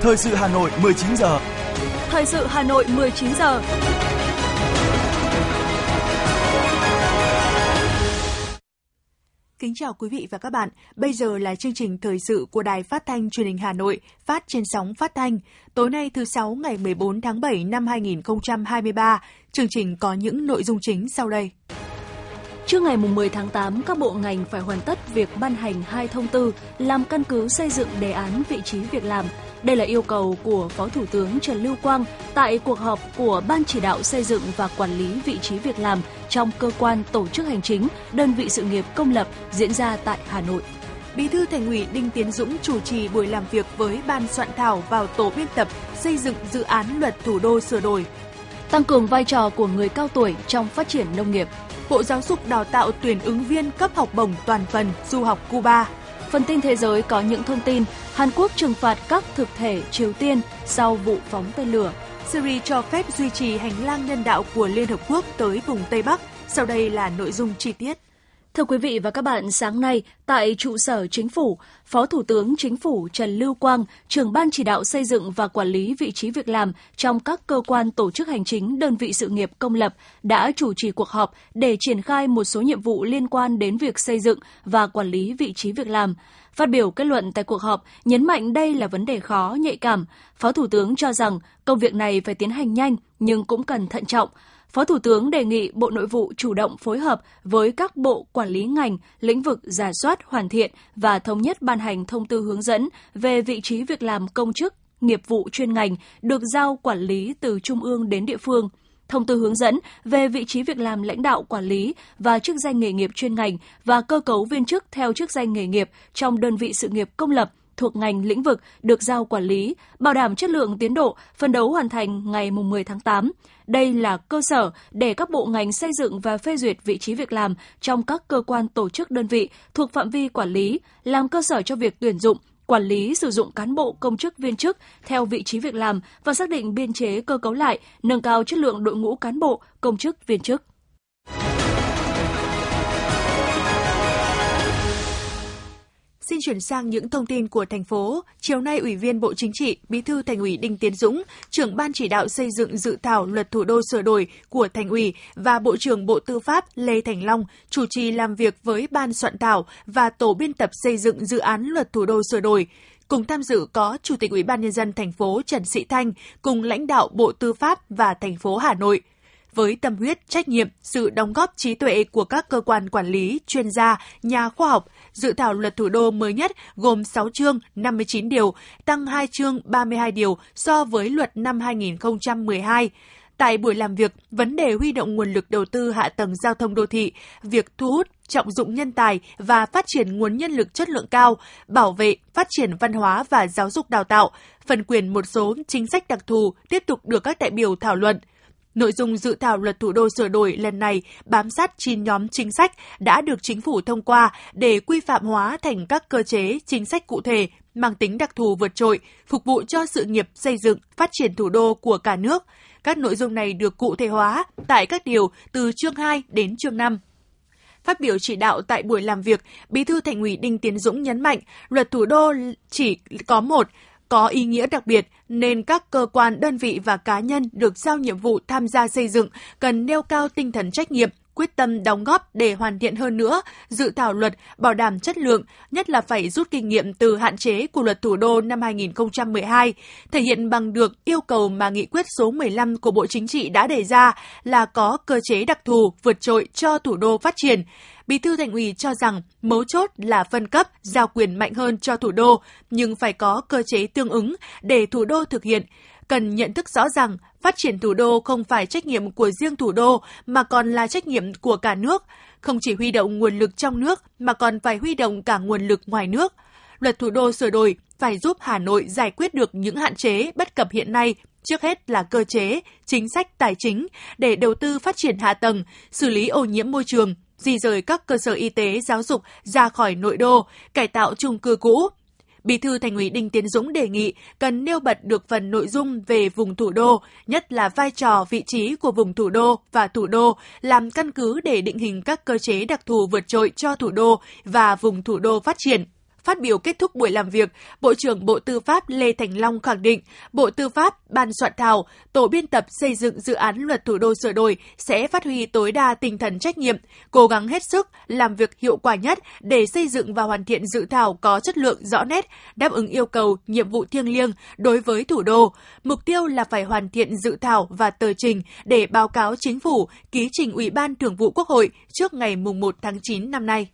Thời sự Hà Nội 19 giờ. Thời sự Hà Nội 19 giờ. Kính chào quý vị và các bạn. Bây giờ là chương trình thời sự của Đài Phát thanh Truyền hình Hà Nội, phát trên sóng phát thanh. Tối nay thứ sáu ngày 14 tháng 7 năm 2023, chương trình có những nội dung chính sau đây. Trước ngày 10 tháng 8, các bộ ngành phải hoàn tất việc ban hành hai thông tư làm căn cứ xây dựng đề án vị trí việc làm. Đây là yêu cầu của Phó Thủ tướng Trần Lưu Quang tại cuộc họp của Ban chỉ đạo xây dựng và quản lý vị trí việc làm trong cơ quan tổ chức hành chính, đơn vị sự nghiệp công lập diễn ra tại Hà Nội. Bí thư Thành ủy Đinh Tiến Dũng chủ trì buổi làm việc với ban soạn thảo vào tổ biên tập xây dựng dự án luật thủ đô sửa đổi. Tăng cường vai trò của người cao tuổi trong phát triển nông nghiệp. Bộ Giáo dục Đào tạo tuyển ứng viên cấp học bổng toàn phần du học Cuba. Phần tin thế giới có những thông tin Hàn Quốc trừng phạt các thực thể Triều Tiên sau vụ phóng tên lửa. Syria cho phép duy trì hành lang nhân đạo của Liên Hợp Quốc tới vùng Tây Bắc. Sau đây là nội dung chi tiết. Thưa quý vị và các bạn, sáng nay tại trụ sở Chính phủ, Phó Thủ tướng Chính phủ Trần Lưu Quang, trưởng ban chỉ đạo xây dựng và quản lý vị trí việc làm trong các cơ quan tổ chức hành chính, đơn vị sự nghiệp công lập đã chủ trì cuộc họp để triển khai một số nhiệm vụ liên quan đến việc xây dựng và quản lý vị trí việc làm. Phát biểu kết luận tại cuộc họp, nhấn mạnh đây là vấn đề khó, nhạy cảm. Phó Thủ tướng cho rằng công việc này phải tiến hành nhanh nhưng cũng cần thận trọng. Phó Thủ tướng đề nghị Bộ Nội vụ chủ động phối hợp với các bộ quản lý ngành, lĩnh vực giả soát, hoàn thiện và thống nhất ban hành thông tư hướng dẫn về vị trí việc làm công chức, nghiệp vụ chuyên ngành được giao quản lý từ trung ương đến địa phương – thông tư hướng dẫn về vị trí việc làm lãnh đạo quản lý và chức danh nghề nghiệp chuyên ngành và cơ cấu viên chức theo chức danh nghề nghiệp trong đơn vị sự nghiệp công lập thuộc ngành lĩnh vực được giao quản lý, bảo đảm chất lượng tiến độ, phân đấu hoàn thành ngày 10 tháng 8. Đây là cơ sở để các bộ ngành xây dựng và phê duyệt vị trí việc làm trong các cơ quan tổ chức đơn vị thuộc phạm vi quản lý, làm cơ sở cho việc tuyển dụng, quản lý sử dụng cán bộ công chức viên chức theo vị trí việc làm và xác định biên chế cơ cấu lại, nâng cao chất lượng đội ngũ cán bộ, công chức viên chức. Xin chuyển sang những thông tin của thành phố. Chiều nay, Ủy viên Bộ Chính trị, Bí thư Thành ủy Đinh Tiến Dũng, trưởng ban chỉ đạo xây dựng dự thảo luật thủ đô sửa đổi của Thành ủy và Bộ trưởng Bộ Tư pháp Lê Thành Long chủ trì làm việc với ban soạn thảo và tổ biên tập xây dựng dự án luật thủ đô sửa đổi. Cùng tham dự có Chủ tịch Ủy ban nhân dân thành phố Trần Sĩ Thanh cùng lãnh đạo Bộ Tư pháp và thành phố Hà Nội với tâm huyết, trách nhiệm, sự đóng góp trí tuệ của các cơ quan quản lý, chuyên gia, nhà khoa học, dự thảo luật thủ đô mới nhất gồm 6 chương, 59 điều, tăng 2 chương 32 điều so với luật năm 2012. Tại buổi làm việc, vấn đề huy động nguồn lực đầu tư hạ tầng giao thông đô thị, việc thu hút, trọng dụng nhân tài và phát triển nguồn nhân lực chất lượng cao, bảo vệ, phát triển văn hóa và giáo dục đào tạo, phần quyền một số chính sách đặc thù tiếp tục được các đại biểu thảo luận. Nội dung dự thảo luật thủ đô sửa đổi lần này bám sát 9 nhóm chính sách đã được chính phủ thông qua để quy phạm hóa thành các cơ chế, chính sách cụ thể mang tính đặc thù vượt trội, phục vụ cho sự nghiệp xây dựng, phát triển thủ đô của cả nước. Các nội dung này được cụ thể hóa tại các điều từ chương 2 đến chương 5. Phát biểu chỉ đạo tại buổi làm việc, Bí thư Thành ủy Đinh Tiến Dũng nhấn mạnh, luật thủ đô chỉ có một, có ý nghĩa đặc biệt nên các cơ quan, đơn vị và cá nhân được giao nhiệm vụ tham gia xây dựng cần nêu cao tinh thần trách nhiệm, quyết tâm đóng góp để hoàn thiện hơn nữa dự thảo luật bảo đảm chất lượng, nhất là phải rút kinh nghiệm từ hạn chế của luật thủ đô năm 2012, thể hiện bằng được yêu cầu mà nghị quyết số 15 của Bộ Chính trị đã đề ra là có cơ chế đặc thù vượt trội cho thủ đô phát triển. Bí thư Thành ủy cho rằng mấu chốt là phân cấp, giao quyền mạnh hơn cho thủ đô, nhưng phải có cơ chế tương ứng để thủ đô thực hiện cần nhận thức rõ rằng phát triển thủ đô không phải trách nhiệm của riêng thủ đô mà còn là trách nhiệm của cả nước, không chỉ huy động nguồn lực trong nước mà còn phải huy động cả nguồn lực ngoài nước. Luật thủ đô sửa đổi phải giúp Hà Nội giải quyết được những hạn chế bất cập hiện nay, trước hết là cơ chế, chính sách tài chính để đầu tư phát triển hạ tầng, xử lý ô nhiễm môi trường, di rời các cơ sở y tế, giáo dục ra khỏi nội đô, cải tạo chung cư cũ, Bí thư Thành ủy Đinh Tiến Dũng đề nghị cần nêu bật được phần nội dung về vùng thủ đô, nhất là vai trò vị trí của vùng thủ đô và thủ đô làm căn cứ để định hình các cơ chế đặc thù vượt trội cho thủ đô và vùng thủ đô phát triển. Phát biểu kết thúc buổi làm việc, Bộ trưởng Bộ Tư pháp Lê Thành Long khẳng định Bộ Tư pháp, Ban soạn thảo, Tổ biên tập xây dựng dự án luật thủ đô sửa đổi sẽ phát huy tối đa tinh thần trách nhiệm, cố gắng hết sức làm việc hiệu quả nhất để xây dựng và hoàn thiện dự thảo có chất lượng rõ nét, đáp ứng yêu cầu, nhiệm vụ thiêng liêng đối với thủ đô. Mục tiêu là phải hoàn thiện dự thảo và tờ trình để báo cáo chính phủ ký trình Ủy ban Thường vụ Quốc hội trước ngày 1 tháng 9 năm nay.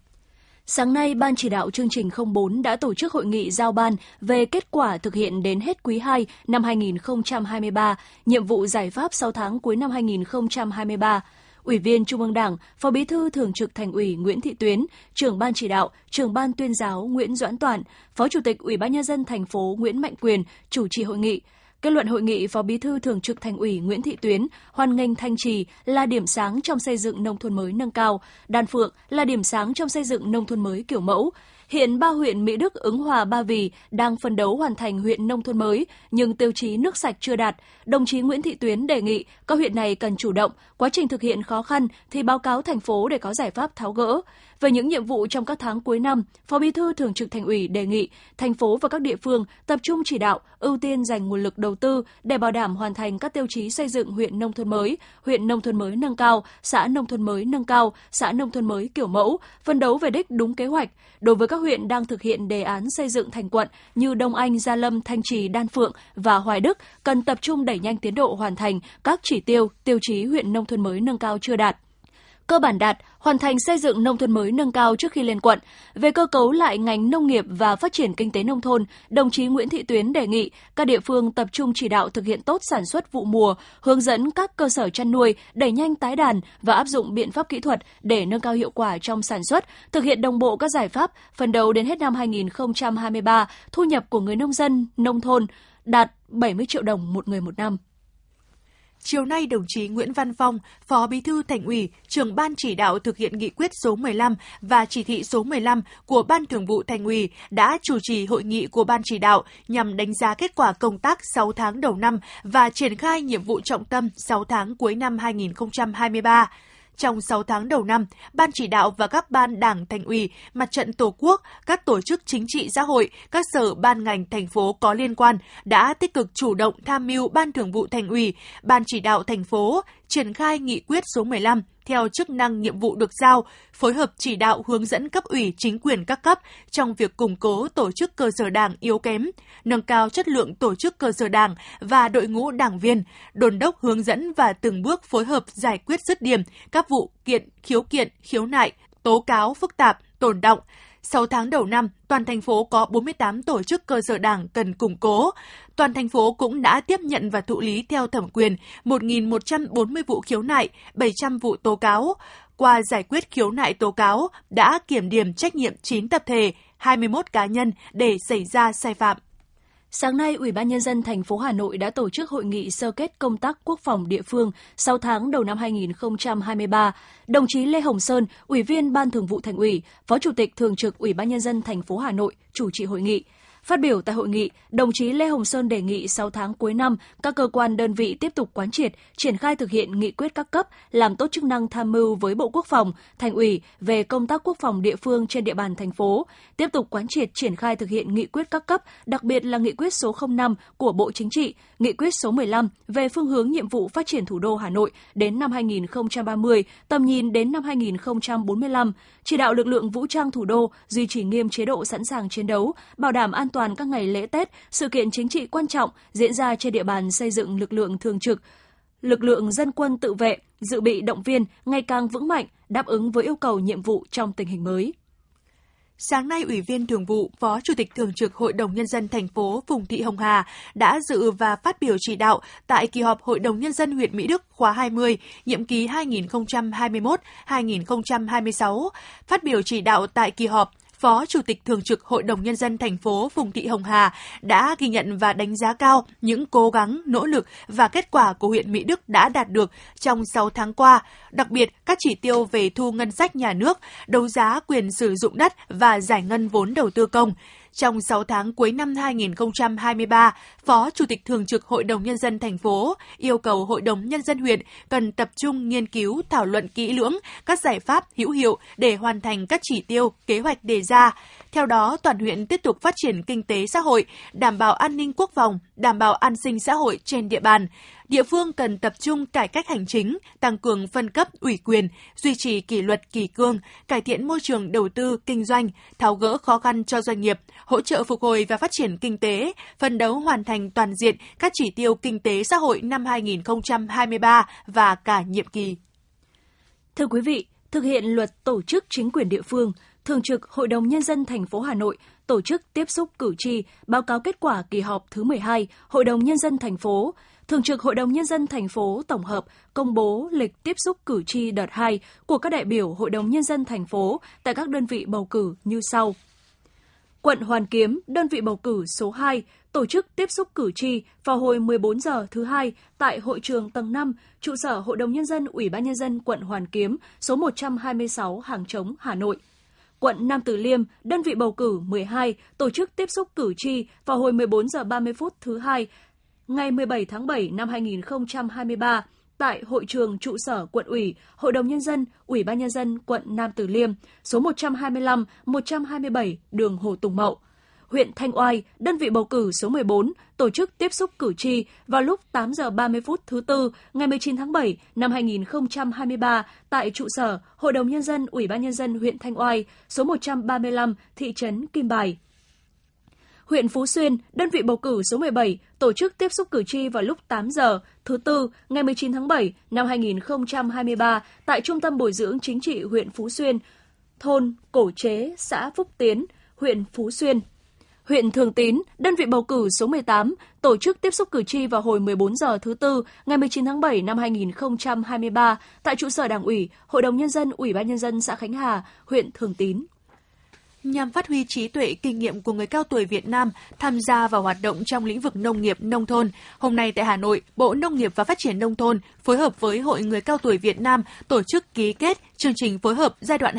Sáng nay, Ban chỉ đạo chương trình 04 đã tổ chức hội nghị giao ban về kết quả thực hiện đến hết quý 2 năm 2023, nhiệm vụ giải pháp 6 tháng cuối năm 2023. Ủy viên Trung ương Đảng, Phó Bí thư Thường trực Thành ủy Nguyễn Thị Tuyến, trưởng ban chỉ đạo, trưởng ban tuyên giáo Nguyễn Doãn Toàn, Phó Chủ tịch Ủy ban nhân dân thành phố Nguyễn Mạnh Quyền chủ trì hội nghị. Kết luận hội nghị, Phó Bí thư Thường trực Thành ủy Nguyễn Thị Tuyến hoan nghênh Thanh Trì là điểm sáng trong xây dựng nông thôn mới nâng cao, Đan Phượng là điểm sáng trong xây dựng nông thôn mới kiểu mẫu. Hiện ba huyện Mỹ Đức, Ứng Hòa, Ba Vì đang phân đấu hoàn thành huyện nông thôn mới, nhưng tiêu chí nước sạch chưa đạt. Đồng chí Nguyễn Thị Tuyến đề nghị các huyện này cần chủ động, quá trình thực hiện khó khăn thì báo cáo thành phố để có giải pháp tháo gỡ. Về những nhiệm vụ trong các tháng cuối năm, Phó Bí thư Thường trực Thành ủy đề nghị thành phố và các địa phương tập trung chỉ đạo, ưu tiên dành nguồn lực đầu tư để bảo đảm hoàn thành các tiêu chí xây dựng huyện nông thôn mới, huyện nông thôn mới nâng cao, xã nông thôn mới nâng cao, xã nông thôn mới kiểu mẫu, phân đấu về đích đúng kế hoạch. Đối với các huyện đang thực hiện đề án xây dựng thành quận như Đông Anh, Gia Lâm, Thanh Trì, Đan Phượng và Hoài Đức cần tập trung đẩy nhanh tiến độ hoàn thành các chỉ tiêu, tiêu chí huyện nông thôn mới nâng cao chưa đạt cơ bản đạt, hoàn thành xây dựng nông thôn mới nâng cao trước khi lên quận. Về cơ cấu lại ngành nông nghiệp và phát triển kinh tế nông thôn, đồng chí Nguyễn Thị Tuyến đề nghị các địa phương tập trung chỉ đạo thực hiện tốt sản xuất vụ mùa, hướng dẫn các cơ sở chăn nuôi đẩy nhanh tái đàn và áp dụng biện pháp kỹ thuật để nâng cao hiệu quả trong sản xuất, thực hiện đồng bộ các giải pháp phần đầu đến hết năm 2023, thu nhập của người nông dân nông thôn đạt 70 triệu đồng một người một năm. Chiều nay, đồng chí Nguyễn Văn Phong, Phó Bí thư Thành ủy, trưởng ban chỉ đạo thực hiện nghị quyết số 15 và chỉ thị số 15 của Ban Thường vụ Thành ủy đã chủ trì hội nghị của ban chỉ đạo nhằm đánh giá kết quả công tác 6 tháng đầu năm và triển khai nhiệm vụ trọng tâm 6 tháng cuối năm 2023. Trong 6 tháng đầu năm, Ban chỉ đạo và các ban đảng thành ủy, mặt trận Tổ quốc, các tổ chức chính trị xã hội, các sở ban ngành thành phố có liên quan đã tích cực chủ động tham mưu Ban thường vụ thành ủy, Ban chỉ đạo thành phố triển khai nghị quyết số 15 theo chức năng nhiệm vụ được giao, phối hợp chỉ đạo hướng dẫn cấp ủy chính quyền các cấp trong việc củng cố tổ chức cơ sở đảng yếu kém, nâng cao chất lượng tổ chức cơ sở đảng và đội ngũ đảng viên, đồn đốc hướng dẫn và từng bước phối hợp giải quyết dứt điểm các vụ kiện, khiếu kiện, khiếu nại, tố cáo phức tạp, tồn động, 6 tháng đầu năm, toàn thành phố có 48 tổ chức cơ sở đảng cần củng cố. Toàn thành phố cũng đã tiếp nhận và thụ lý theo thẩm quyền 1.140 vụ khiếu nại, 700 vụ tố cáo. Qua giải quyết khiếu nại tố cáo, đã kiểm điểm trách nhiệm 9 tập thể, 21 cá nhân để xảy ra sai phạm. Sáng nay, Ủy ban Nhân dân thành phố Hà Nội đã tổ chức hội nghị sơ kết công tác quốc phòng địa phương 6 tháng đầu năm 2023. Đồng chí Lê Hồng Sơn, Ủy viên Ban Thường vụ Thành ủy, Phó Chủ tịch Thường trực Ủy ban Nhân dân thành phố Hà Nội chủ trì hội nghị. Phát biểu tại hội nghị, đồng chí Lê Hồng Sơn đề nghị 6 tháng cuối năm, các cơ quan đơn vị tiếp tục quán triệt, triển khai thực hiện nghị quyết các cấp, làm tốt chức năng tham mưu với Bộ Quốc phòng, Thành ủy về công tác quốc phòng địa phương trên địa bàn thành phố, tiếp tục quán triệt triển khai thực hiện nghị quyết các cấp, đặc biệt là nghị quyết số 05 của Bộ Chính trị, nghị quyết số 15 về phương hướng nhiệm vụ phát triển thủ đô Hà Nội đến năm 2030, tầm nhìn đến năm 2045, chỉ đạo lực lượng vũ trang thủ đô duy trì nghiêm chế độ sẵn sàng chiến đấu, bảo đảm an toàn các ngày lễ Tết, sự kiện chính trị quan trọng diễn ra trên địa bàn xây dựng lực lượng thường trực, lực lượng dân quân tự vệ, dự bị động viên ngày càng vững mạnh, đáp ứng với yêu cầu nhiệm vụ trong tình hình mới. Sáng nay, Ủy viên Thường vụ, Phó Chủ tịch Thường trực Hội đồng Nhân dân thành phố Phùng Thị Hồng Hà đã dự và phát biểu chỉ đạo tại kỳ họp Hội đồng Nhân dân huyện Mỹ Đức khóa 20, nhiệm kỳ 2021-2026. Phát biểu chỉ đạo tại kỳ họp, Phó Chủ tịch Thường trực Hội đồng Nhân dân thành phố Phùng Thị Hồng Hà đã ghi nhận và đánh giá cao những cố gắng, nỗ lực và kết quả của huyện Mỹ Đức đã đạt được trong 6 tháng qua, đặc biệt các chỉ tiêu về thu ngân sách nhà nước, đấu giá quyền sử dụng đất và giải ngân vốn đầu tư công. Trong 6 tháng cuối năm 2023, Phó Chủ tịch Thường trực Hội đồng Nhân dân thành phố yêu cầu Hội đồng Nhân dân huyện cần tập trung nghiên cứu, thảo luận kỹ lưỡng các giải pháp hữu hiệu để hoàn thành các chỉ tiêu, kế hoạch đề ra ra. Theo đó, toàn huyện tiếp tục phát triển kinh tế xã hội, đảm bảo an ninh quốc phòng, đảm bảo an sinh xã hội trên địa bàn. Địa phương cần tập trung cải cách hành chính, tăng cường phân cấp ủy quyền, duy trì kỷ luật kỷ cương, cải thiện môi trường đầu tư kinh doanh, tháo gỡ khó khăn cho doanh nghiệp, hỗ trợ phục hồi và phát triển kinh tế, phân đấu hoàn thành toàn diện các chỉ tiêu kinh tế xã hội năm 2023 và cả nhiệm kỳ. Thưa quý vị, thực hiện luật tổ chức chính quyền địa phương, Thường trực Hội đồng Nhân dân thành phố Hà Nội tổ chức tiếp xúc cử tri, báo cáo kết quả kỳ họp thứ 12 Hội đồng Nhân dân thành phố. Thường trực Hội đồng Nhân dân thành phố tổng hợp công bố lịch tiếp xúc cử tri đợt 2 của các đại biểu Hội đồng Nhân dân thành phố tại các đơn vị bầu cử như sau. Quận Hoàn Kiếm, đơn vị bầu cử số 2, tổ chức tiếp xúc cử tri vào hồi 14 giờ thứ hai tại hội trường tầng 5, trụ sở Hội đồng Nhân dân Ủy ban Nhân dân quận Hoàn Kiếm, số 126 Hàng Trống, Hà Nội quận Nam Từ Liêm, đơn vị bầu cử 12 tổ chức tiếp xúc cử tri vào hồi 14 giờ 30 phút thứ hai ngày 17 tháng 7 năm 2023 tại hội trường trụ sở quận ủy, Hội đồng nhân dân, Ủy ban nhân dân quận Nam Từ Liêm, số 125, 127 đường Hồ Tùng Mậu huyện Thanh Oai, đơn vị bầu cử số 14, tổ chức tiếp xúc cử tri vào lúc 8 giờ 30 phút thứ Tư ngày 19 tháng 7 năm 2023 tại trụ sở Hội đồng Nhân dân Ủy ban Nhân dân huyện Thanh Oai, số 135, thị trấn Kim Bài. Huyện Phú Xuyên, đơn vị bầu cử số 17, tổ chức tiếp xúc cử tri vào lúc 8 giờ thứ Tư ngày 19 tháng 7 năm 2023 tại Trung tâm Bồi dưỡng Chính trị huyện Phú Xuyên, thôn Cổ Chế, xã Phúc Tiến, huyện Phú Xuyên. Huyện Thường Tín, đơn vị bầu cử số 18, tổ chức tiếp xúc cử tri vào hồi 14 giờ thứ Tư, ngày 19 tháng 7 năm 2023 tại trụ sở Đảng ủy, Hội đồng Nhân dân, Ủy ban Nhân dân xã Khánh Hà, huyện Thường Tín nhằm phát huy trí tuệ kinh nghiệm của người cao tuổi Việt Nam tham gia vào hoạt động trong lĩnh vực nông nghiệp nông thôn. Hôm nay tại Hà Nội, Bộ Nông nghiệp và Phát triển nông thôn phối hợp với Hội người cao tuổi Việt Nam tổ chức ký kết chương trình phối hợp giai đoạn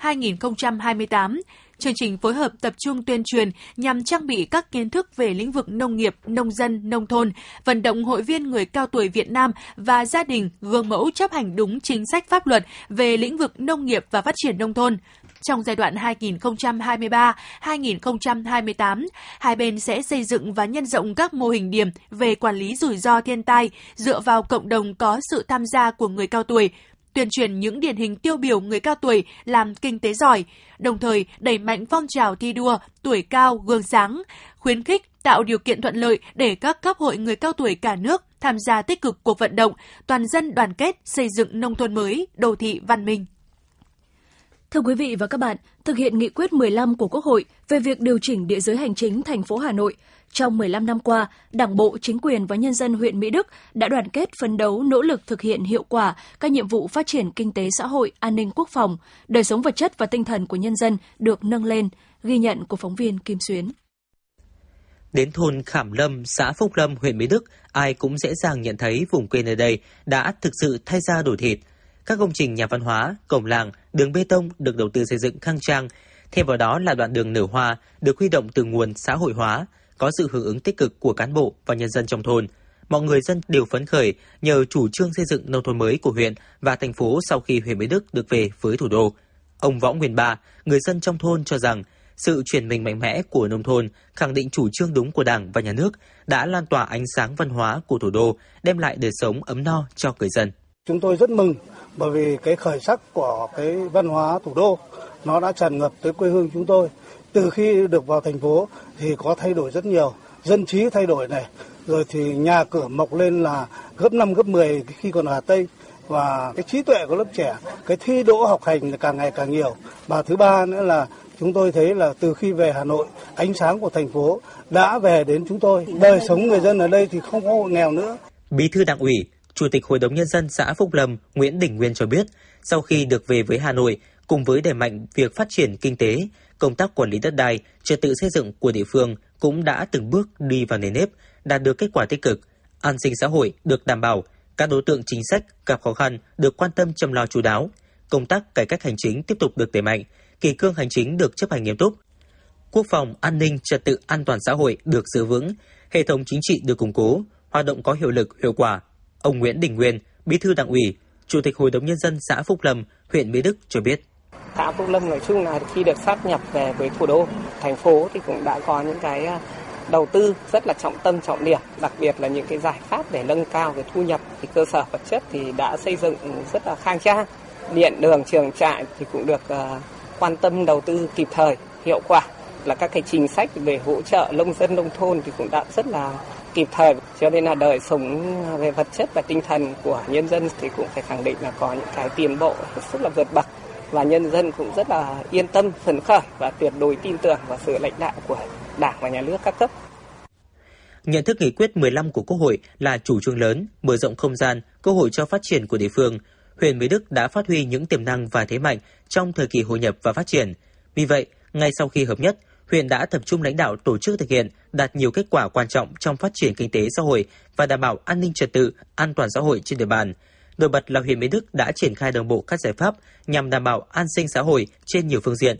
2023-2028 Chương trình phối hợp tập trung tuyên truyền nhằm trang bị các kiến thức về lĩnh vực nông nghiệp, nông dân, nông thôn, vận động hội viên người cao tuổi Việt Nam và gia đình gương mẫu chấp hành đúng chính sách pháp luật về lĩnh vực nông nghiệp và phát triển nông thôn. Trong giai đoạn 2023-2028, hai bên sẽ xây dựng và nhân rộng các mô hình điểm về quản lý rủi ro thiên tai dựa vào cộng đồng có sự tham gia của người cao tuổi, tuyên truyền những điển hình tiêu biểu người cao tuổi làm kinh tế giỏi, đồng thời đẩy mạnh phong trào thi đua tuổi cao gương sáng, khuyến khích tạo điều kiện thuận lợi để các cấp hội người cao tuổi cả nước tham gia tích cực cuộc vận động toàn dân đoàn kết xây dựng nông thôn mới, đô thị văn minh. Thưa quý vị và các bạn, thực hiện nghị quyết 15 của Quốc hội về việc điều chỉnh địa giới hành chính thành phố Hà Nội, trong 15 năm qua, Đảng bộ, chính quyền và nhân dân huyện Mỹ Đức đã đoàn kết phấn đấu nỗ lực thực hiện hiệu quả các nhiệm vụ phát triển kinh tế xã hội, an ninh quốc phòng, đời sống vật chất và tinh thần của nhân dân được nâng lên, ghi nhận của phóng viên Kim Xuyến. Đến thôn Khảm Lâm, xã Phúc Lâm, huyện Mỹ Đức, ai cũng dễ dàng nhận thấy vùng quê nơi đây đã thực sự thay ra đổi thịt. Các công trình nhà văn hóa, cổng làng, đường bê tông được đầu tư xây dựng khang trang. Thêm vào đó là đoạn đường nở hoa được huy động từ nguồn xã hội hóa, có sự hưởng ứng tích cực của cán bộ và nhân dân trong thôn. Mọi người dân đều phấn khởi nhờ chủ trương xây dựng nông thôn mới của huyện và thành phố sau khi huyện Mỹ Đức được về với thủ đô. Ông Võ Nguyên Ba, người dân trong thôn cho rằng sự chuyển mình mạnh mẽ của nông thôn khẳng định chủ trương đúng của Đảng và Nhà nước đã lan tỏa ánh sáng văn hóa của thủ đô, đem lại đời sống ấm no cho người dân. Chúng tôi rất mừng bởi vì cái khởi sắc của cái văn hóa thủ đô nó đã tràn ngập tới quê hương chúng tôi. Từ khi được vào thành phố thì có thay đổi rất nhiều, dân trí thay đổi này. Rồi thì nhà cửa mọc lên là gấp 5 gấp 10 khi còn ở Hà Tây. Và cái trí tuệ của lớp trẻ, cái thi đỗ học hành là càng ngày càng nhiều. Và thứ ba nữa là chúng tôi thấy là từ khi về Hà Nội, ánh sáng của thành phố đã về đến chúng tôi. Đời sống người dân ở đây thì không có hộ nghèo nữa. Bí thư Đảng ủy Chủ tịch Hội đồng Nhân dân xã Phúc Lâm Nguyễn Đình Nguyên cho biết sau khi được về với Hà Nội cùng với đẩy mạnh việc phát triển kinh tế công tác quản lý đất đai, trật tự xây dựng của địa phương cũng đã từng bước đi vào nền nếp, đạt được kết quả tích cực. An sinh xã hội được đảm bảo, các đối tượng chính sách gặp khó khăn được quan tâm chăm lo chú đáo. Công tác cải cách hành chính tiếp tục được đẩy mạnh, kỳ cương hành chính được chấp hành nghiêm túc. Quốc phòng, an ninh, trật tự an toàn xã hội được giữ vững, hệ thống chính trị được củng cố, hoạt động có hiệu lực, hiệu quả. Ông Nguyễn Đình Nguyên, Bí thư Đảng ủy, Chủ tịch Hội đồng nhân dân xã Phúc Lâm, huyện Mỹ Đức cho biết Xã Phúc Lâm nói chung là khi được sát nhập về với thủ đô, thành phố thì cũng đã có những cái à, đầu tư rất là trọng tâm trọng điểm, đặc biệt là những cái giải pháp để nâng cao cái thu nhập thì cơ sở vật chất thì đã xây dựng rất là khang trang. Điện đường trường trại thì cũng được à, quan tâm đầu tư kịp thời, hiệu quả là các cái chính sách về hỗ trợ nông dân nông thôn thì cũng đã rất là kịp thời cho nên là đời sống về vật chất và tinh thần của nhân dân thì cũng phải khẳng định là có những cái tiến bộ rất là vượt bậc và nhân dân cũng rất là yên tâm phấn khởi và tuyệt đối tin tưởng vào sự lãnh đạo của Đảng và nhà nước các cấp. Nhận thức nghị quyết 15 của Quốc hội là chủ trương lớn, mở rộng không gian, cơ hội cho phát triển của địa phương. Huyện Mỹ Đức đã phát huy những tiềm năng và thế mạnh trong thời kỳ hội nhập và phát triển. Vì vậy, ngay sau khi hợp nhất, huyện đã tập trung lãnh đạo tổ chức thực hiện, đạt nhiều kết quả quan trọng trong phát triển kinh tế xã hội và đảm bảo an ninh trật tự, an toàn xã hội trên địa bàn. Nổi bật là huyện Mỹ Đức đã triển khai đồng bộ các giải pháp nhằm đảm bảo an sinh xã hội trên nhiều phương diện,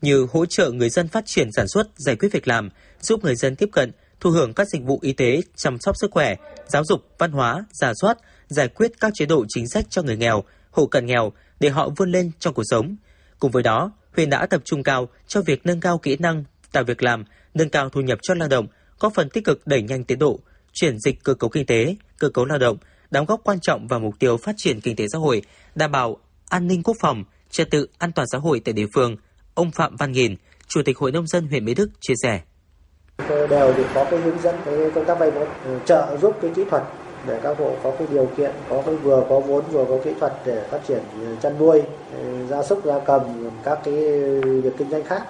như hỗ trợ người dân phát triển sản xuất, giải quyết việc làm, giúp người dân tiếp cận, thu hưởng các dịch vụ y tế, chăm sóc sức khỏe, giáo dục, văn hóa, giả soát, giải quyết các chế độ chính sách cho người nghèo, hộ cận nghèo để họ vươn lên trong cuộc sống. Cùng với đó, huyện đã tập trung cao cho việc nâng cao kỹ năng, tạo việc làm, nâng cao thu nhập cho lao động, có phần tích cực đẩy nhanh tiến độ, chuyển dịch cơ cấu kinh tế, cơ cấu lao động, đóng góp quan trọng vào mục tiêu phát triển kinh tế xã hội, đảm bảo an ninh quốc phòng, trật tự an toàn xã hội tại địa phương. Ông Phạm Văn Nghìn, Chủ tịch Hội nông dân huyện Mỹ Đức chia sẻ. Đều thì có cái hướng dẫn cái công tác vay vốn ừ, trợ giúp cái kỹ thuật để các hộ có cái điều kiện, có cái vừa, có vốn, vừa có kỹ thuật để phát triển ờ, chăn nuôi ờ, gia súc, gia cầm các cái việc kinh doanh khác.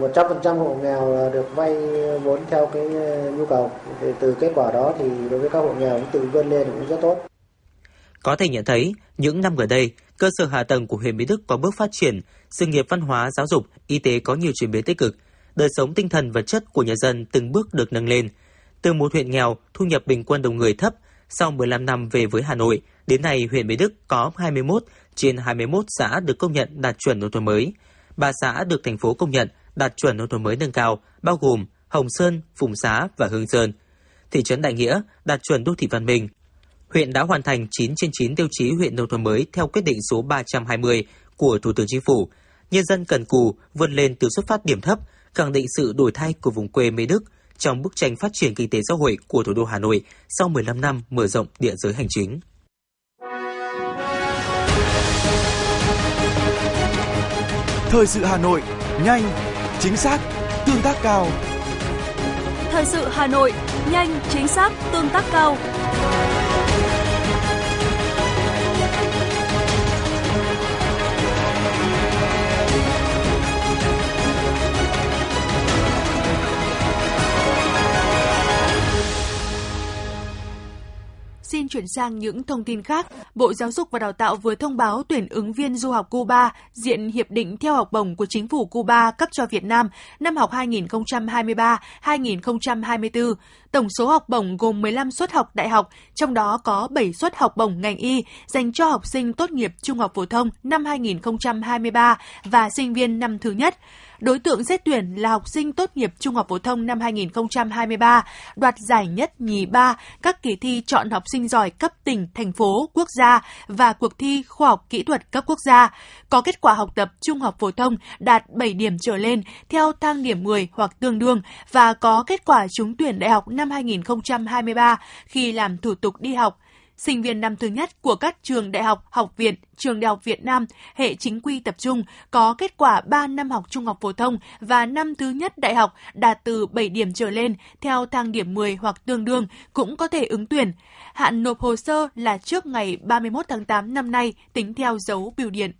Một trăm phần trăm hộ nghèo là được vay vốn theo cái ờ, nhu cầu. Thì từ kết quả đó thì đối với các hộ nghèo cũng tự vươn lên cũng rất tốt. Có thể nhận thấy, những năm gần đây, cơ sở hạ tầng của huyện Mỹ Đức có bước phát triển, sự nghiệp văn hóa, giáo dục, y tế có nhiều chuyển biến tích cực. Đời sống tinh thần vật chất của nhân dân từng bước được nâng lên. Từ một huyện nghèo, thu nhập bình quân đầu người thấp sau 15 năm về với Hà Nội, đến nay huyện Mỹ Đức có 21 trên 21 xã được công nhận đạt chuẩn nông thôn mới. Ba xã được thành phố công nhận đạt chuẩn nông thôn mới nâng cao, bao gồm Hồng Sơn, Phùng Xá và Hương Sơn. Thị trấn Đại Nghĩa đạt chuẩn đô thị văn minh. Huyện đã hoàn thành 9 trên 9 tiêu chí huyện nông thôn mới theo quyết định số 320 của Thủ tướng Chính phủ. Nhân dân cần cù vươn lên từ xuất phát điểm thấp, khẳng định sự đổi thay của vùng quê Mỹ Đức trong bức tranh phát triển kinh tế xã hội của thủ đô Hà Nội sau 15 năm mở rộng địa giới hành chính. Thời sự Hà Nội, nhanh, chính xác, tương tác cao. Thời sự Hà Nội, nhanh, chính xác, tương tác cao. Xin chuyển sang những thông tin khác. Bộ Giáo dục và Đào tạo vừa thông báo tuyển ứng viên du học Cuba diện hiệp định theo học bổng của chính phủ Cuba cấp cho Việt Nam năm học 2023-2024. Tổng số học bổng gồm 15 suất học đại học, trong đó có 7 suất học bổng ngành y dành cho học sinh tốt nghiệp trung học phổ thông năm 2023 và sinh viên năm thứ nhất. Đối tượng xét tuyển là học sinh tốt nghiệp trung học phổ thông năm 2023, đoạt giải nhất nhì ba các kỳ thi chọn học sinh giỏi cấp tỉnh, thành phố, quốc gia và cuộc thi khoa học kỹ thuật cấp quốc gia. Có kết quả học tập trung học phổ thông đạt 7 điểm trở lên theo thang điểm 10 hoặc tương đương và có kết quả trúng tuyển đại học năm 2023 khi làm thủ tục đi học sinh viên năm thứ nhất của các trường đại học, học viện, trường đại học Việt Nam, hệ chính quy tập trung có kết quả 3 năm học trung học phổ thông và năm thứ nhất đại học đạt từ 7 điểm trở lên theo thang điểm 10 hoặc tương đương cũng có thể ứng tuyển. Hạn nộp hồ sơ là trước ngày 31 tháng 8 năm nay tính theo dấu biểu điện.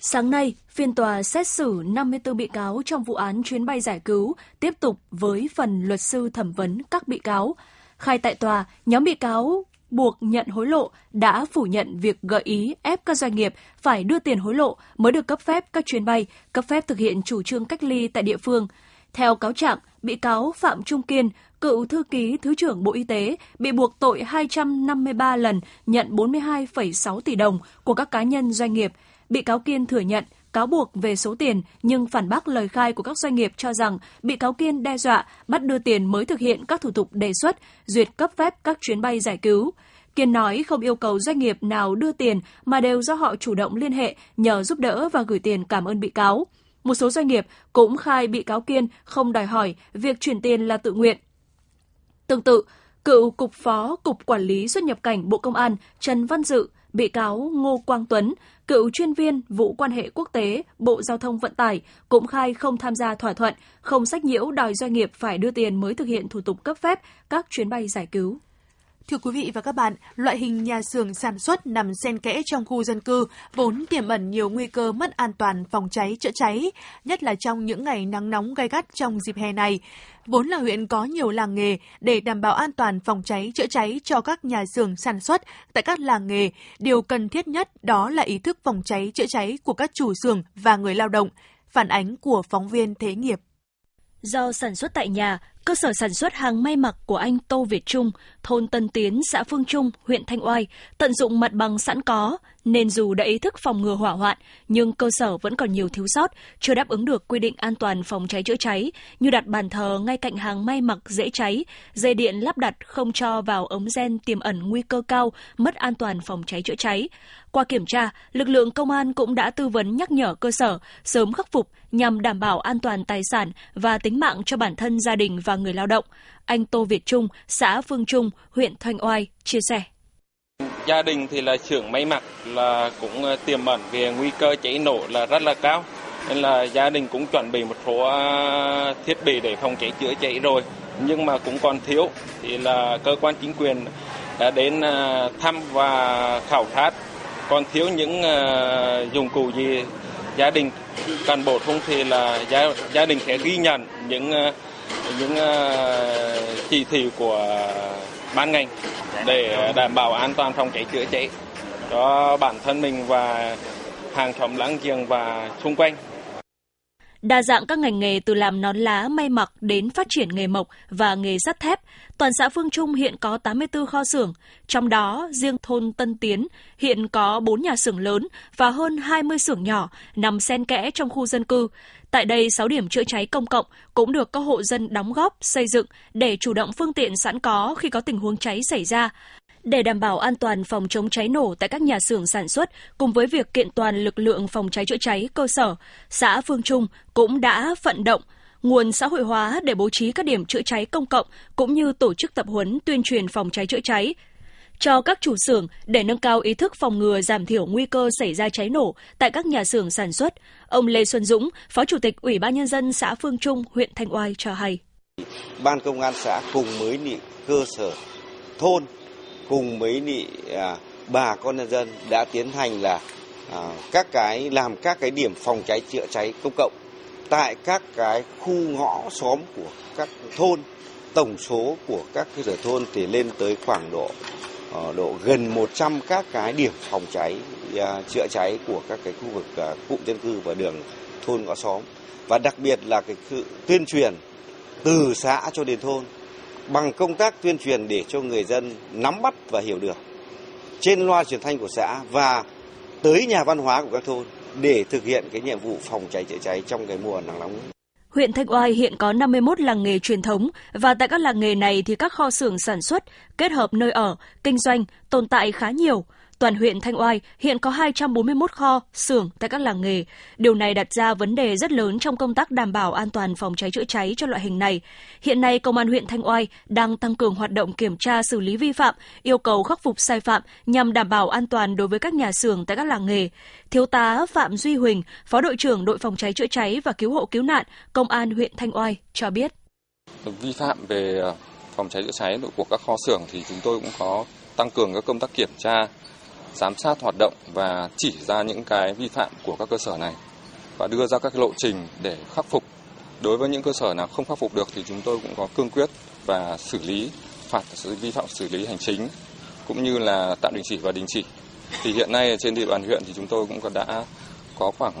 Sáng nay, phiên tòa xét xử 54 bị cáo trong vụ án chuyến bay giải cứu tiếp tục với phần luật sư thẩm vấn các bị cáo. Khai tại tòa, nhóm bị cáo buộc nhận hối lộ đã phủ nhận việc gợi ý ép các doanh nghiệp phải đưa tiền hối lộ mới được cấp phép các chuyến bay, cấp phép thực hiện chủ trương cách ly tại địa phương. Theo cáo trạng, bị cáo Phạm Trung Kiên, cựu thư ký Thứ trưởng Bộ Y tế, bị buộc tội 253 lần nhận 42,6 tỷ đồng của các cá nhân doanh nghiệp. Bị cáo Kiên thừa nhận cáo buộc về số tiền nhưng phản bác lời khai của các doanh nghiệp cho rằng bị cáo Kiên đe dọa bắt đưa tiền mới thực hiện các thủ tục đề xuất, duyệt cấp phép các chuyến bay giải cứu. Kiên nói không yêu cầu doanh nghiệp nào đưa tiền mà đều do họ chủ động liên hệ, nhờ giúp đỡ và gửi tiền cảm ơn bị cáo. Một số doanh nghiệp cũng khai bị cáo Kiên không đòi hỏi việc chuyển tiền là tự nguyện. Tương tự, cựu Cục Phó Cục Quản lý xuất nhập cảnh Bộ Công an Trần Văn Dự, bị cáo Ngô Quang Tuấn, cựu chuyên viên vụ quan hệ quốc tế Bộ Giao thông Vận tải cũng khai không tham gia thỏa thuận, không sách nhiễu đòi doanh nghiệp phải đưa tiền mới thực hiện thủ tục cấp phép các chuyến bay giải cứu. Thưa quý vị và các bạn, loại hình nhà xưởng sản xuất nằm xen kẽ trong khu dân cư vốn tiềm ẩn nhiều nguy cơ mất an toàn phòng cháy chữa cháy, nhất là trong những ngày nắng nóng gay gắt trong dịp hè này. Vốn là huyện có nhiều làng nghề để đảm bảo an toàn phòng cháy chữa cháy cho các nhà xưởng sản xuất tại các làng nghề, điều cần thiết nhất đó là ý thức phòng cháy chữa cháy của các chủ xưởng và người lao động. Phản ánh của phóng viên Thế nghiệp. Do sản xuất tại nhà, cơ sở sản xuất hàng may mặc của anh Tô Việt Trung, thôn Tân Tiến, xã Phương Trung, huyện Thanh Oai, tận dụng mặt bằng sẵn có, nên dù đã ý thức phòng ngừa hỏa hoạn, nhưng cơ sở vẫn còn nhiều thiếu sót, chưa đáp ứng được quy định an toàn phòng cháy chữa cháy, như đặt bàn thờ ngay cạnh hàng may mặc dễ cháy, dây điện lắp đặt không cho vào ống gen tiềm ẩn nguy cơ cao, mất an toàn phòng cháy chữa cháy. Qua kiểm tra, lực lượng công an cũng đã tư vấn nhắc nhở cơ sở sớm khắc phục nhằm đảm bảo an toàn tài sản và tính mạng cho bản thân gia đình và người lao động. Anh Tô Việt Trung, xã Phương Trung, huyện Thanh Oai chia sẻ. Gia đình thì là xưởng may mặc là cũng ờ, tiềm ẩn về nguy cơ cháy nổ là rất là cao. Nên là gia đình cũng chuẩn bị một số ờ, thiết bị để phòng cháy chữa cháy rồi. Nhưng mà cũng còn thiếu thì là cơ quan chính quyền đã đến ờ, thăm và khảo sát còn thiếu những dụng cụ gì gia đình cần bổ sung thì là gia, gia đình sẽ ghi nhận những những chỉ thị của ban ngành để đảm bảo an toàn phòng cháy chữa cháy cho bản thân mình và hàng xóm láng giềng và xung quanh. Đa dạng các ngành nghề từ làm nón lá, may mặc đến phát triển nghề mộc và nghề sắt thép. Toàn xã Phương Trung hiện có 84 kho xưởng, trong đó riêng thôn Tân Tiến hiện có 4 nhà xưởng lớn và hơn 20 xưởng nhỏ nằm xen kẽ trong khu dân cư. Tại đây, 6 điểm chữa cháy công cộng cũng được các hộ dân đóng góp, xây dựng để chủ động phương tiện sẵn có khi có tình huống cháy xảy ra. Để đảm bảo an toàn phòng chống cháy nổ tại các nhà xưởng sản xuất, cùng với việc kiện toàn lực lượng phòng cháy chữa cháy cơ sở, xã Phương Trung cũng đã vận động nguồn xã hội hóa để bố trí các điểm chữa cháy công cộng cũng như tổ chức tập huấn tuyên truyền phòng cháy chữa cháy cho các chủ xưởng để nâng cao ý thức phòng ngừa giảm thiểu nguy cơ xảy ra cháy nổ tại các nhà xưởng sản xuất. Ông Lê Xuân Dũng, Phó Chủ tịch Ủy ban Nhân dân xã Phương Trung, huyện Thanh Oai cho hay. Ban công an xã cùng với nị cơ sở thôn cùng với nị à, bà con nhân dân đã tiến hành là à, các cái làm các cái điểm phòng cháy chữa cháy công cộng tại các cái khu ngõ xóm của các thôn tổng số của các cơ sở thôn thì lên tới khoảng độ độ gần 100 các cái điểm phòng cháy à, chữa cháy của các cái khu vực à, cụm dân cư và đường thôn ngõ xóm và đặc biệt là cái sự tuyên truyền từ xã cho đến thôn, bằng công tác tuyên truyền để cho người dân nắm bắt và hiểu được trên loa truyền thanh của xã và tới nhà văn hóa của các thôn để thực hiện cái nhiệm vụ phòng cháy chữa cháy trong cái mùa nắng nóng. Huyện Thanh Oai hiện có 51 làng nghề truyền thống và tại các làng nghề này thì các kho xưởng sản xuất, kết hợp nơi ở, kinh doanh tồn tại khá nhiều. Toàn huyện Thanh Oai hiện có 241 kho, xưởng tại các làng nghề. Điều này đặt ra vấn đề rất lớn trong công tác đảm bảo an toàn phòng cháy chữa cháy cho loại hình này. Hiện nay, Công an huyện Thanh Oai đang tăng cường hoạt động kiểm tra xử lý vi phạm, yêu cầu khắc phục sai phạm nhằm đảm bảo an toàn đối với các nhà xưởng tại các làng nghề. Thiếu tá Phạm Duy Huỳnh, Phó đội trưởng đội phòng cháy chữa cháy và cứu hộ cứu nạn, Công an huyện Thanh Oai cho biết. Vi phạm về ờ, phòng cháy chữa cháy của các kho xưởng thì chúng tôi cũng có tăng cường các công tác kiểm tra giám sát hoạt động và chỉ ra những cái vi phạm của các cơ sở này và đưa ra các lộ trình để khắc phục. Đối với những cơ sở nào không khắc phục được thì chúng tôi cũng có cương quyết và xử lý phạt sự vi phạm xử lý hành chính cũng như là tạm đình chỉ và đình chỉ. Thì hiện nay trên địa bàn huyện thì chúng tôi cũng đã có khoảng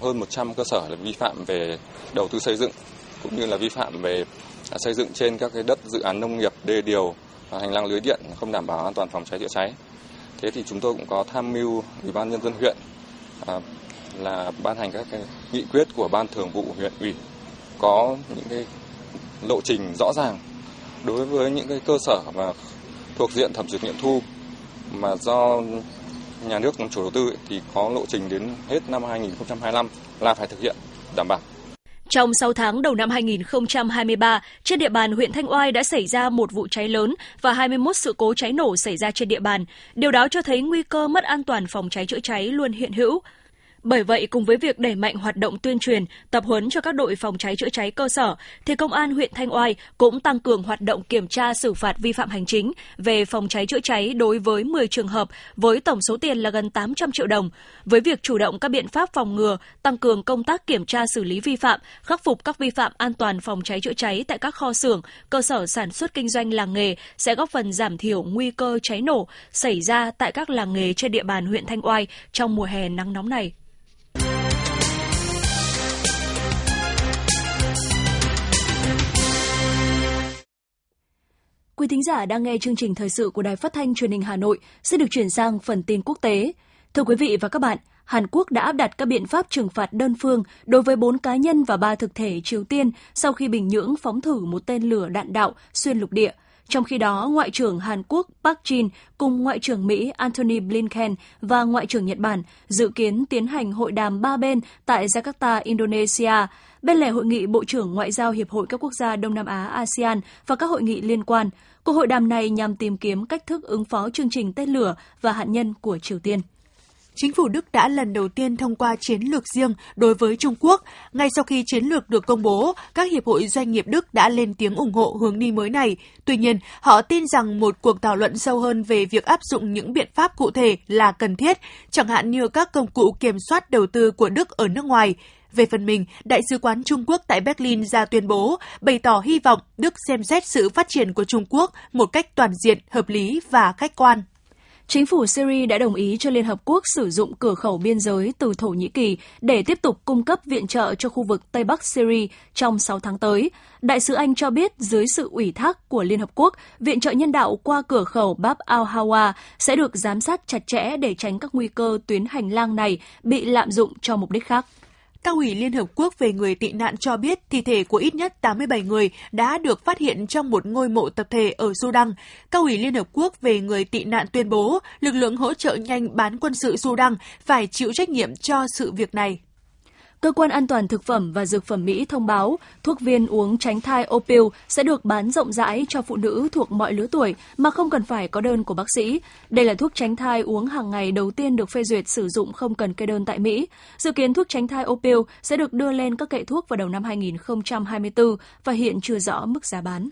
hơn 100 cơ sở là vi phạm về đầu tư xây dựng cũng như là vi phạm về xây dựng trên các cái đất dự án nông nghiệp, đê điều, hành lang lưới điện không đảm bảo an toàn phòng cháy chữa cháy. Thế thì chúng tôi cũng có tham mưu Ủy ban nhân dân huyện à, là ban hành các cái nghị quyết của ban thường vụ huyện ủy có những cái lộ trình rõ ràng đối với những cái cơ sở mà thuộc diện thẩm duyệt nghiệm thu mà do nhà nước làm chủ đầu tư thì có lộ trình đến hết năm 2025 là phải thực hiện đảm bảo. Trong 6 tháng đầu năm 2023, trên địa bàn huyện Thanh Oai đã xảy ra một vụ cháy lớn và 21 sự cố cháy nổ xảy ra trên địa bàn. Điều đó cho thấy nguy cơ mất an toàn phòng cháy chữa cháy luôn hiện hữu. Bởi vậy, cùng với việc đẩy mạnh hoạt động tuyên truyền, tập huấn cho các đội phòng cháy chữa cháy cơ sở, thì Công an huyện Thanh Oai cũng tăng cường hoạt động kiểm tra xử phạt vi phạm hành chính về phòng cháy chữa cháy đối với 10 trường hợp với tổng số tiền là gần 800 triệu đồng. Với việc chủ động các biện pháp phòng ngừa, tăng cường công tác kiểm tra xử lý vi phạm, khắc phục các vi phạm an toàn phòng cháy chữa cháy tại các kho xưởng, cơ sở sản xuất kinh doanh làng nghề sẽ góp phần giảm thiểu nguy cơ cháy nổ xảy ra tại các làng nghề trên địa bàn huyện Thanh Oai trong mùa hè nắng nóng này. Quý thính giả đang nghe chương trình thời sự của Đài Phát thanh Truyền hình Hà Nội sẽ được chuyển sang phần tin quốc tế. Thưa quý vị và các bạn, Hàn Quốc đã áp đặt các biện pháp trừng phạt đơn phương đối với 4 cá nhân và 3 thực thể Triều Tiên sau khi Bình Nhưỡng phóng thử một tên lửa đạn đạo xuyên lục địa. Trong khi đó, Ngoại trưởng Hàn Quốc Park Jin cùng Ngoại trưởng Mỹ Antony Blinken và Ngoại trưởng Nhật Bản dự kiến tiến hành hội đàm ba bên tại Jakarta, Indonesia bên lề hội nghị Bộ trưởng Ngoại giao Hiệp hội các quốc gia Đông Nam Á ASEAN và các hội nghị liên quan. Cuộc hội đàm này nhằm tìm kiếm cách thức ứng phó chương trình tên lửa và hạt nhân của Triều Tiên. Chính phủ Đức đã lần đầu tiên thông qua chiến lược riêng đối với Trung Quốc. Ngay sau khi chiến lược được công bố, các hiệp hội doanh nghiệp Đức đã lên tiếng ủng hộ hướng đi mới này. Tuy nhiên, họ tin rằng một cuộc thảo luận sâu hơn về việc áp dụng những biện pháp cụ thể là cần thiết, chẳng hạn như các công cụ kiểm soát đầu tư của Đức ở nước ngoài. Về phần mình, Đại sứ quán Trung Quốc tại Berlin ra tuyên bố, bày tỏ hy vọng Đức xem xét sự phát triển của Trung Quốc một cách toàn diện, hợp lý và khách quan. Chính phủ Syria đã đồng ý cho Liên Hợp Quốc sử dụng cửa khẩu biên giới từ Thổ Nhĩ Kỳ để tiếp tục cung cấp viện trợ cho khu vực Tây Bắc Syria trong 6 tháng tới. Đại sứ Anh cho biết dưới sự ủy thác của Liên Hợp Quốc, viện trợ nhân đạo qua cửa khẩu Bab al-Hawa sẽ được giám sát chặt chẽ để tránh các nguy cơ tuyến hành lang này bị lạm dụng cho mục đích khác. Cao ủy Liên Hợp Quốc về người tị nạn cho biết thi thể của ít nhất 87 người đã được phát hiện trong một ngôi mộ tập thể ở Sudan. Cao ủy Liên Hợp Quốc về người tị nạn tuyên bố lực lượng hỗ trợ nhanh bán quân sự Sudan phải chịu trách nhiệm cho sự việc này. Cơ quan An toàn Thực phẩm và Dược phẩm Mỹ thông báo thuốc viên uống tránh thai Opil sẽ được bán rộng rãi cho phụ nữ thuộc mọi lứa tuổi mà không cần phải có đơn của bác sĩ. Đây là thuốc tránh thai uống hàng ngày đầu tiên được phê duyệt sử dụng không cần kê đơn tại Mỹ. Dự kiến thuốc tránh thai Opil sẽ được đưa lên các kệ thuốc vào đầu năm 2024 và hiện chưa rõ mức giá bán.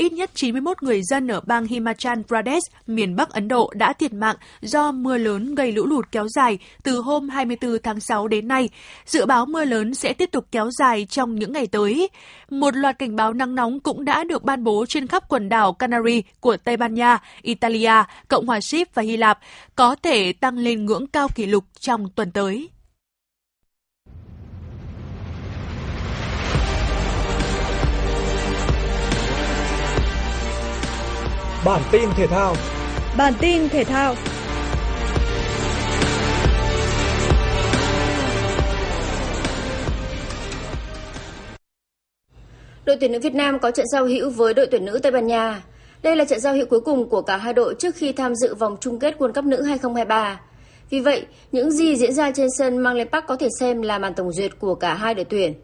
Ít nhất 91 người dân ở bang Himachal Pradesh, miền Bắc Ấn Độ đã thiệt mạng do mưa lớn gây lũ lụt kéo dài từ hôm 24 tháng 6 đến nay. Dự báo mưa lớn sẽ tiếp tục kéo dài trong những ngày tới. Một loạt cảnh báo nắng nóng cũng đã được ban bố trên khắp quần đảo Canary của Tây Ban Nha, Italia, Cộng hòa Ship và Hy Lạp, có thể tăng lên ngưỡng cao kỷ lục trong tuần tới. Bản tin thể thao. Bản tin thể thao. Đội tuyển nữ Việt Nam có trận giao hữu với đội tuyển nữ Tây Ban Nha. Đây là trận giao hữu cuối cùng của cả hai đội trước khi tham dự vòng chung kết World Cup nữ 2023. Vì vậy, những gì diễn ra trên sân Mang Lên Park có thể xem là màn tổng duyệt của cả hai đội tuyển.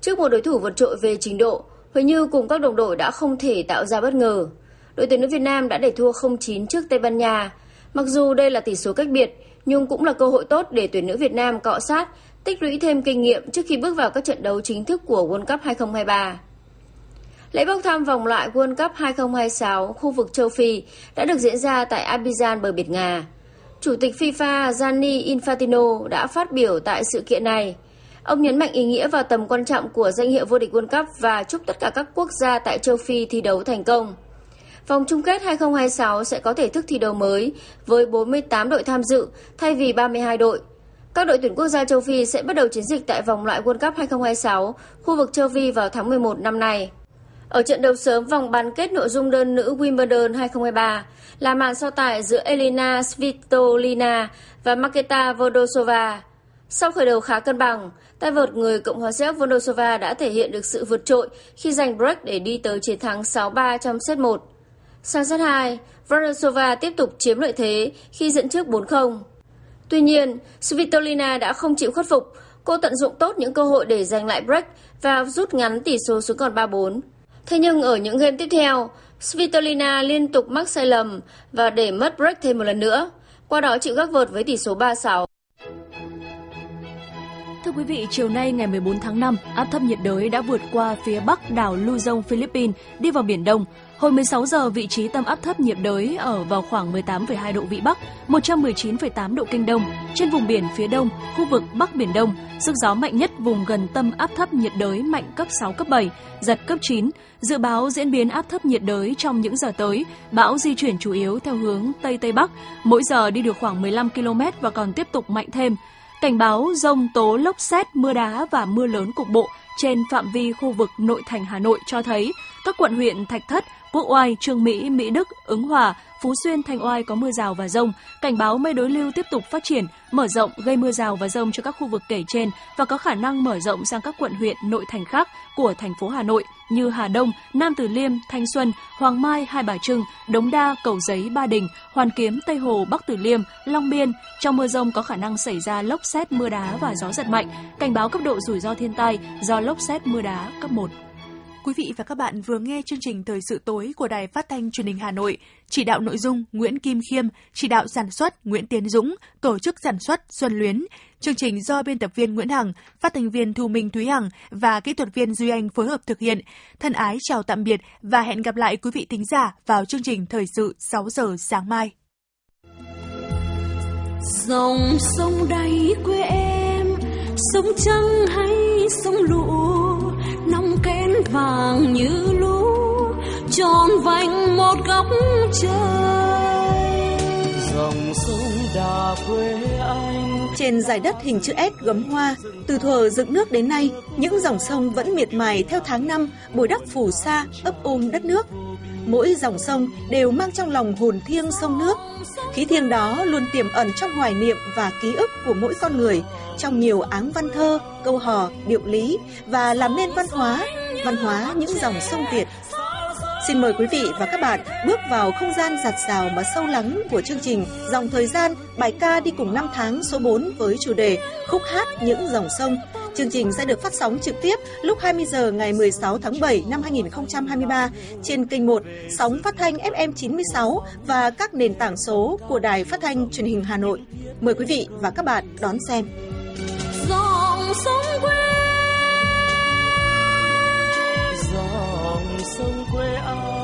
Trước một đối thủ vượt trội về trình độ, Huỳnh Như cùng các đồng đội đã không thể tạo ra bất ngờ đội tuyển nữ Việt Nam đã để thua 0-9 trước Tây Ban Nha. Mặc dù đây là tỷ số cách biệt, nhưng cũng là cơ hội tốt để tuyển nữ Việt Nam cọ sát, tích lũy thêm kinh nghiệm trước khi bước vào các trận đấu chính thức của World Cup 2023. Lễ bốc thăm vòng loại World Cup 2026 khu vực châu Phi đã được diễn ra tại Abidjan bờ biển Nga. Chủ tịch FIFA Gianni Infantino đã phát biểu tại sự kiện này. Ông nhấn mạnh ý nghĩa và tầm quan trọng của danh hiệu vô địch World Cup và chúc tất cả các quốc gia tại châu Phi thi đấu thành công. Vòng chung kết 2026 sẽ có thể thức thi đấu mới với 48 đội tham dự thay vì 32 đội. Các đội tuyển quốc gia châu Phi sẽ bắt đầu chiến dịch tại vòng loại World Cup 2026 khu vực châu Phi vào tháng 11 năm nay. Ở trận đấu sớm vòng bán kết nội dung đơn nữ Wimbledon 2023 là màn so tài giữa Elena Svitolina và Maketa Vodosova. Sau khởi đầu khá cân bằng, tay vợt người Cộng hòa Séc Vondosova đã thể hiện được sự vượt trội khi giành break để đi tới chiến thắng 6-3 trong set 1. Sang set 2, Varasova tiếp tục chiếm lợi thế khi dẫn trước 4-0. Tuy nhiên, Svitolina đã không chịu khuất phục. Cô tận dụng tốt những cơ hội để giành lại break và rút ngắn tỷ số xuống còn 3-4. Thế nhưng ở những game tiếp theo, Svitolina liên tục mắc sai lầm và để mất break thêm một lần nữa. Qua đó chịu gác vợt với tỷ số 3-6. Thưa quý vị, chiều nay ngày 14 tháng 5, áp thấp nhiệt đới đã vượt qua phía bắc đảo Luzon, Philippines, đi vào Biển Đông. Hồi 16 giờ, vị trí tâm áp thấp nhiệt đới ở vào khoảng 18,2 độ Vĩ Bắc, 119,8 độ Kinh Đông, trên vùng biển phía đông, khu vực Bắc Biển Đông. Sức gió mạnh nhất vùng gần tâm áp thấp nhiệt đới mạnh cấp 6, cấp 7, giật cấp 9. Dự báo diễn biến áp thấp nhiệt đới trong những giờ tới, bão di chuyển chủ yếu theo hướng Tây-Tây Bắc, mỗi giờ đi được khoảng 15 km và còn tiếp tục mạnh thêm. Cảnh báo rông tố lốc xét, mưa đá và mưa lớn cục bộ trên phạm vi khu vực nội thành Hà Nội cho thấy các quận huyện Thạch Thất, Quốc Oai, Trương Mỹ, Mỹ Đức, Ứng Hòa, Phú Xuyên, Thanh Oai có mưa rào và rông. Cảnh báo mây đối lưu tiếp tục phát triển, mở rộng gây mưa rào và rông cho các khu vực kể trên và có khả năng mở rộng sang các quận huyện nội thành khác của thành phố Hà Nội như Hà Đông, Nam Từ Liêm, Thanh Xuân, Hoàng Mai, Hai Bà Trưng, Đống Đa, Cầu Giấy, Ba Đình, Hoàn Kiếm, Tây Hồ, Bắc Từ Liêm, Long Biên. Trong mưa rông có khả năng xảy ra lốc xét, mưa đá và gió giật mạnh. Cảnh báo cấp độ rủi ro thiên tai do lốc xét, mưa đá cấp 1. Quý vị và các bạn vừa nghe chương trình Thời sự tối của Đài Phát thanh Truyền hình Hà Nội. Chỉ đạo nội dung Nguyễn Kim Khiêm, chỉ đạo sản xuất Nguyễn Tiến Dũng, tổ chức sản xuất Xuân Luyến. Chương trình do biên tập viên Nguyễn Hằng, phát thanh viên Thu Minh Thúy Hằng và kỹ thuật viên Duy Anh phối hợp thực hiện. Thân ái chào tạm biệt và hẹn gặp lại quý vị thính giả vào chương trình Thời sự 6 giờ sáng mai. Dòng sông đáy quê em, sông trắng hay sông lụa vàng như lũ tròn vành một góc trời. Dòng sông đà quê anh. Trên dải đất hình chữ S gấm hoa từ thuở dựng nước đến nay những dòng sông vẫn miệt mài theo tháng năm bồi đắp phù sa ấp ôm đất nước. Mỗi dòng sông đều mang trong lòng hồn thiêng sông nước. Khí thiêng đó luôn tiềm ẩn trong hoài niệm và ký ức của mỗi con người trong nhiều áng văn thơ, câu hò, điệu lý và làm nên văn hóa, văn hóa những dòng sông Việt. Xin mời quý vị và các bạn bước vào không gian giặt rào mà sâu lắng của chương trình Dòng Thời gian, bài ca đi cùng năm tháng số 4 với chủ đề Khúc hát những dòng sông. Chương trình sẽ được phát sóng trực tiếp lúc 20 giờ ngày 16 tháng 7 năm 2023 trên kênh 1 sóng phát thanh FM 96 và các nền tảng số của Đài Phát thanh Truyền hình Hà Nội. Mời quý vị và các bạn đón xem dòng sông quê. Dòng sông quê anh